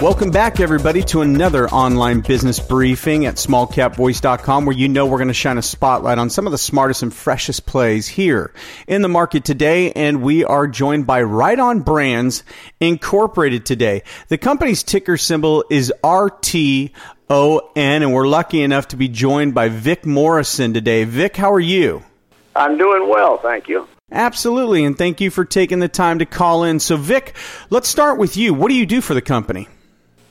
Welcome back, everybody, to another online business briefing at smallcapvoice.com, where you know we're going to shine a spotlight on some of the smartest and freshest plays here in the market today. And we are joined by Right On Brands Incorporated today. The company's ticker symbol is RTON, and we're lucky enough to be joined by Vic Morrison today. Vic, how are you? I'm doing well, thank you. Absolutely, and thank you for taking the time to call in. So, Vic, let's start with you. What do you do for the company?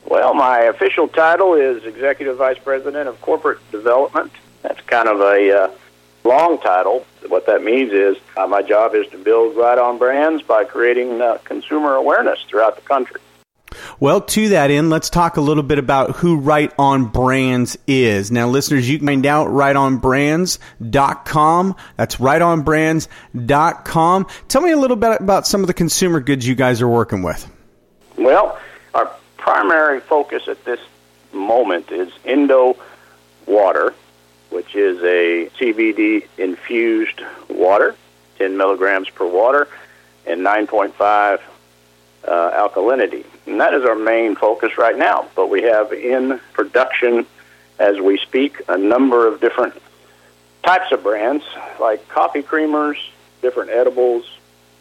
Well, my official title is Executive Vice President of Corporate Development. That's kind of a uh, long title. What that means is uh, my job is to build right on brands by creating uh, consumer awareness throughout the country. Well, to that end, let's talk a little bit about who Right On Brands is. Now, listeners, you can find out rightonbrands.com. That's rightonbrands.com. Tell me a little bit about some of the consumer goods you guys are working with. Well, our primary focus at this moment is Endo Water, which is a CBD infused water, 10 milligrams per water, and 9.5 uh, alkalinity. And that is our main focus right now. But we have in production, as we speak, a number of different types of brands, like coffee creamers, different edibles,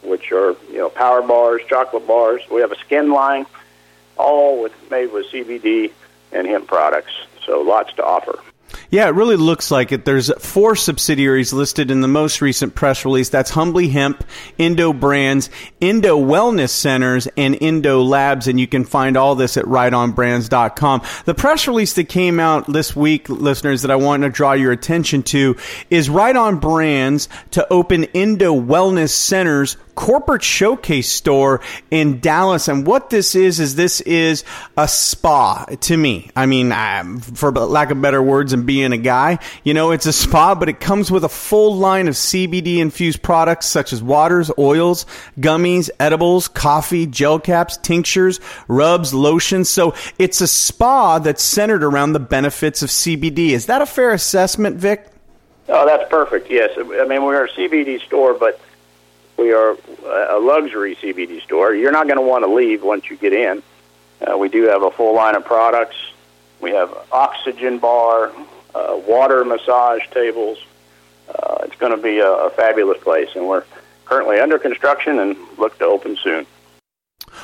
which are you know power bars, chocolate bars. We have a skin line all with made with CBD and hemp products. So lots to offer. Yeah, it really looks like it. There's four subsidiaries listed in the most recent press release. That's Humbly Hemp, Endo Brands, Endo Wellness Centers, and Endo Labs. And you can find all this at rightonbrands.com. The press release that came out this week, listeners, that I want to draw your attention to is Right On Brands to open Endo Wellness Centers corporate showcase store in Dallas. And what this is, is this is a spa to me. I mean, for lack of better words and being a guy, you know, it's a spa, but it comes with a full line of CBD infused products such as waters, oils, gummies, edibles, coffee, gel caps, tinctures, rubs, lotions. So it's a spa that's centered around the benefits of CBD. Is that a fair assessment, Vic? Oh, that's perfect. Yes. I mean, we're a CBD store, but we are a luxury CBD store. You're not going to want to leave once you get in. Uh, we do have a full line of products. We have oxygen bar, uh, water massage tables. Uh, it's going to be a, a fabulous place, and we're currently under construction and look to open soon.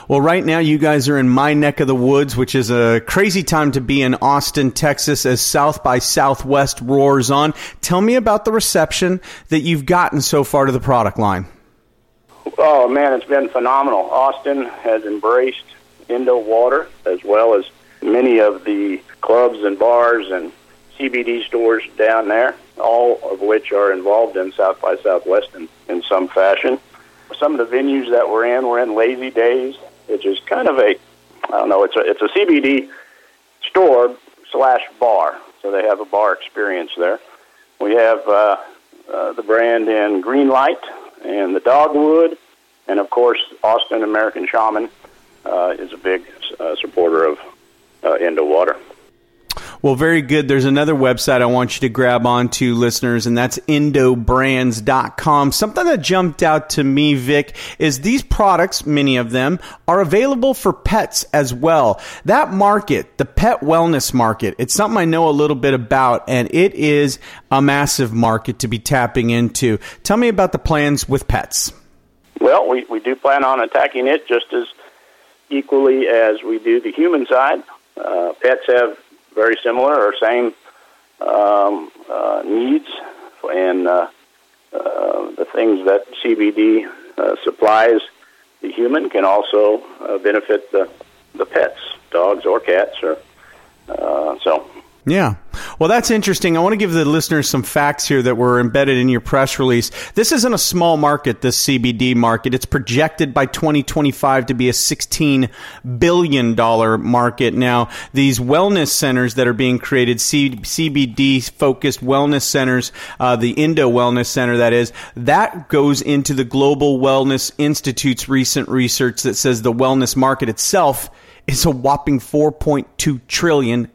Well, right now you guys are in my neck of the woods, which is a crazy time to be in Austin, Texas, as South by Southwest roars on. Tell me about the reception that you've gotten so far to the product line. Oh man, it's been phenomenal. Austin has embraced Endo Water as well as many of the clubs and bars and CBD stores down there, all of which are involved in South by Southwest in, in some fashion. Some of the venues that we're in, we're in Lazy Days, which is kind of a, I don't know, it's a it's a CBD store slash bar, so they have a bar experience there. We have uh, uh, the brand in Green Light, and the dogwood, and of course, Austin American Shaman uh, is a big uh, supporter of uh, Endo water. Well, very good. There's another website I want you to grab onto, listeners, and that's endobrands.com. Something that jumped out to me, Vic, is these products, many of them, are available for pets as well. That market, the pet wellness market, it's something I know a little bit about, and it is a massive market to be tapping into. Tell me about the plans with pets. Well, we, we do plan on attacking it just as equally as we do the human side. Uh, pets have very similar or same um, uh, needs, and uh, uh, the things that CBD uh, supplies the human can also uh, benefit the the pets, dogs or cats, or uh, so yeah. Well, that's interesting. I want to give the listeners some facts here that were embedded in your press release. This isn't a small market, this CBD market. It's projected by 2025 to be a $16 billion market. Now, these wellness centers that are being created, CBD focused wellness centers, uh, the Endo Wellness Center, that is, that goes into the Global Wellness Institute's recent research that says the wellness market itself is a whopping $4.2 trillion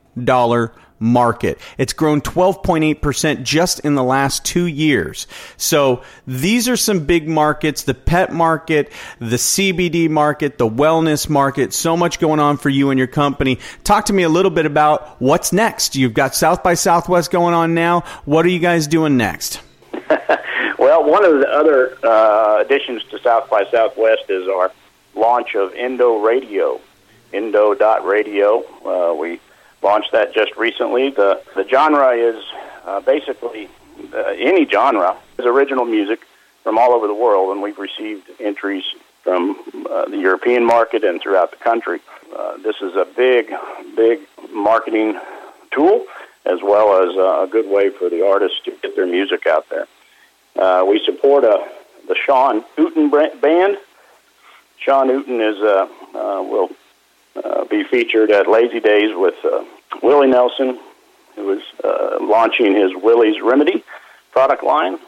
market. It's grown 12.8% just in the last two years. So these are some big markets, the pet market, the CBD market, the wellness market, so much going on for you and your company. Talk to me a little bit about what's next. You've got South by Southwest going on now. What are you guys doing next? well, one of the other uh, additions to South by Southwest is our launch of Endo Radio, Endo.radio. Uh, we launched that just recently. The the genre is uh, basically uh, any genre is original music from all over the world, and we've received entries from uh, the European market and throughout the country. Uh, this is a big, big marketing tool, as well as uh, a good way for the artists to get their music out there. Uh, we support a, the Sean Newton band. Sean Newton is uh, will uh, be featured at Lazy Days with uh, Willie Nelson, who is uh, launching his Willie's Remedy product line,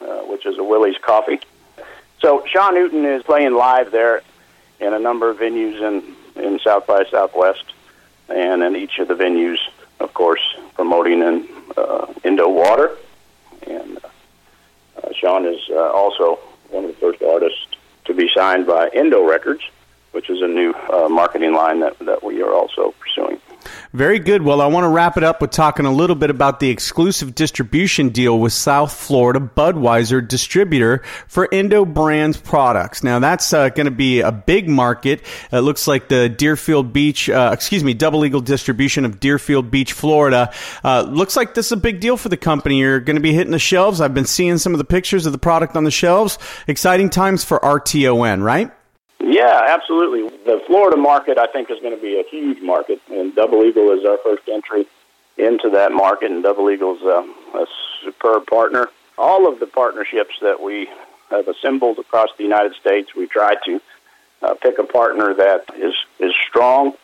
uh, which is a Willie's coffee. So Sean Newton is playing live there in a number of venues in, in South by Southwest, and in each of the venues, of course, promoting in uh, Endo Water. And uh, Sean is uh, also one of the first artists to be signed by Endo Records, which is a new uh, marketing line that, that we are also pursuing. Very good. Well, I want to wrap it up with talking a little bit about the exclusive distribution deal with South Florida Budweiser distributor for Endo Brands products. Now, that's uh, going to be a big market. It looks like the Deerfield Beach, uh, excuse me, double eagle distribution of Deerfield Beach, Florida. Uh, looks like this is a big deal for the company. You're going to be hitting the shelves. I've been seeing some of the pictures of the product on the shelves. Exciting times for RTON, right? Yeah, absolutely. The Florida market, I think, is going to be a huge market, and Double Eagle is our first entry into that market, and Double Eagle's a, a superb partner. All of the partnerships that we have assembled across the United States, we try to uh, pick a partner that is, is strong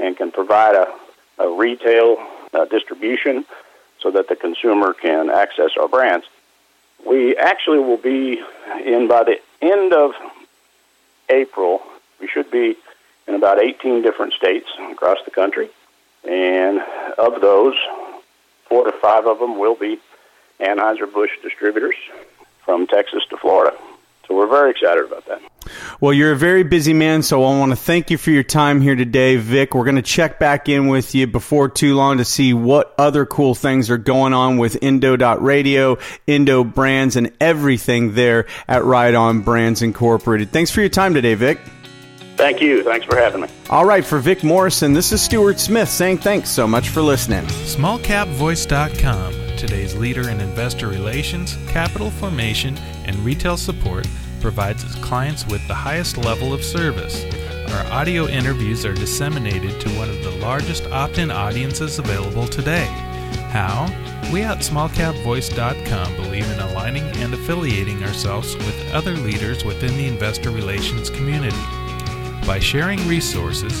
and can provide a, a retail uh, distribution so that the consumer can access our brands. We actually will be in by the end of April, we should be in about 18 different states across the country. And of those, four to five of them will be Anheuser-Busch distributors from Texas to Florida. So we're very excited about that. Well, you're a very busy man, so I want to thank you for your time here today, Vic. We're going to check back in with you before too long to see what other cool things are going on with Endo.radio, Endo Brands, and everything there at Right On Brands Incorporated. Thanks for your time today, Vic. Thank you. Thanks for having me. All right, for Vic Morrison, this is Stuart Smith saying thanks so much for listening. SmallCapVoice.com, today's leader in investor relations, capital formation, and retail support provides its clients with the highest level of service. Our audio interviews are disseminated to one of the largest opt in audiences available today. How? We at smallcapvoice.com believe in aligning and affiliating ourselves with other leaders within the investor relations community. By sharing resources,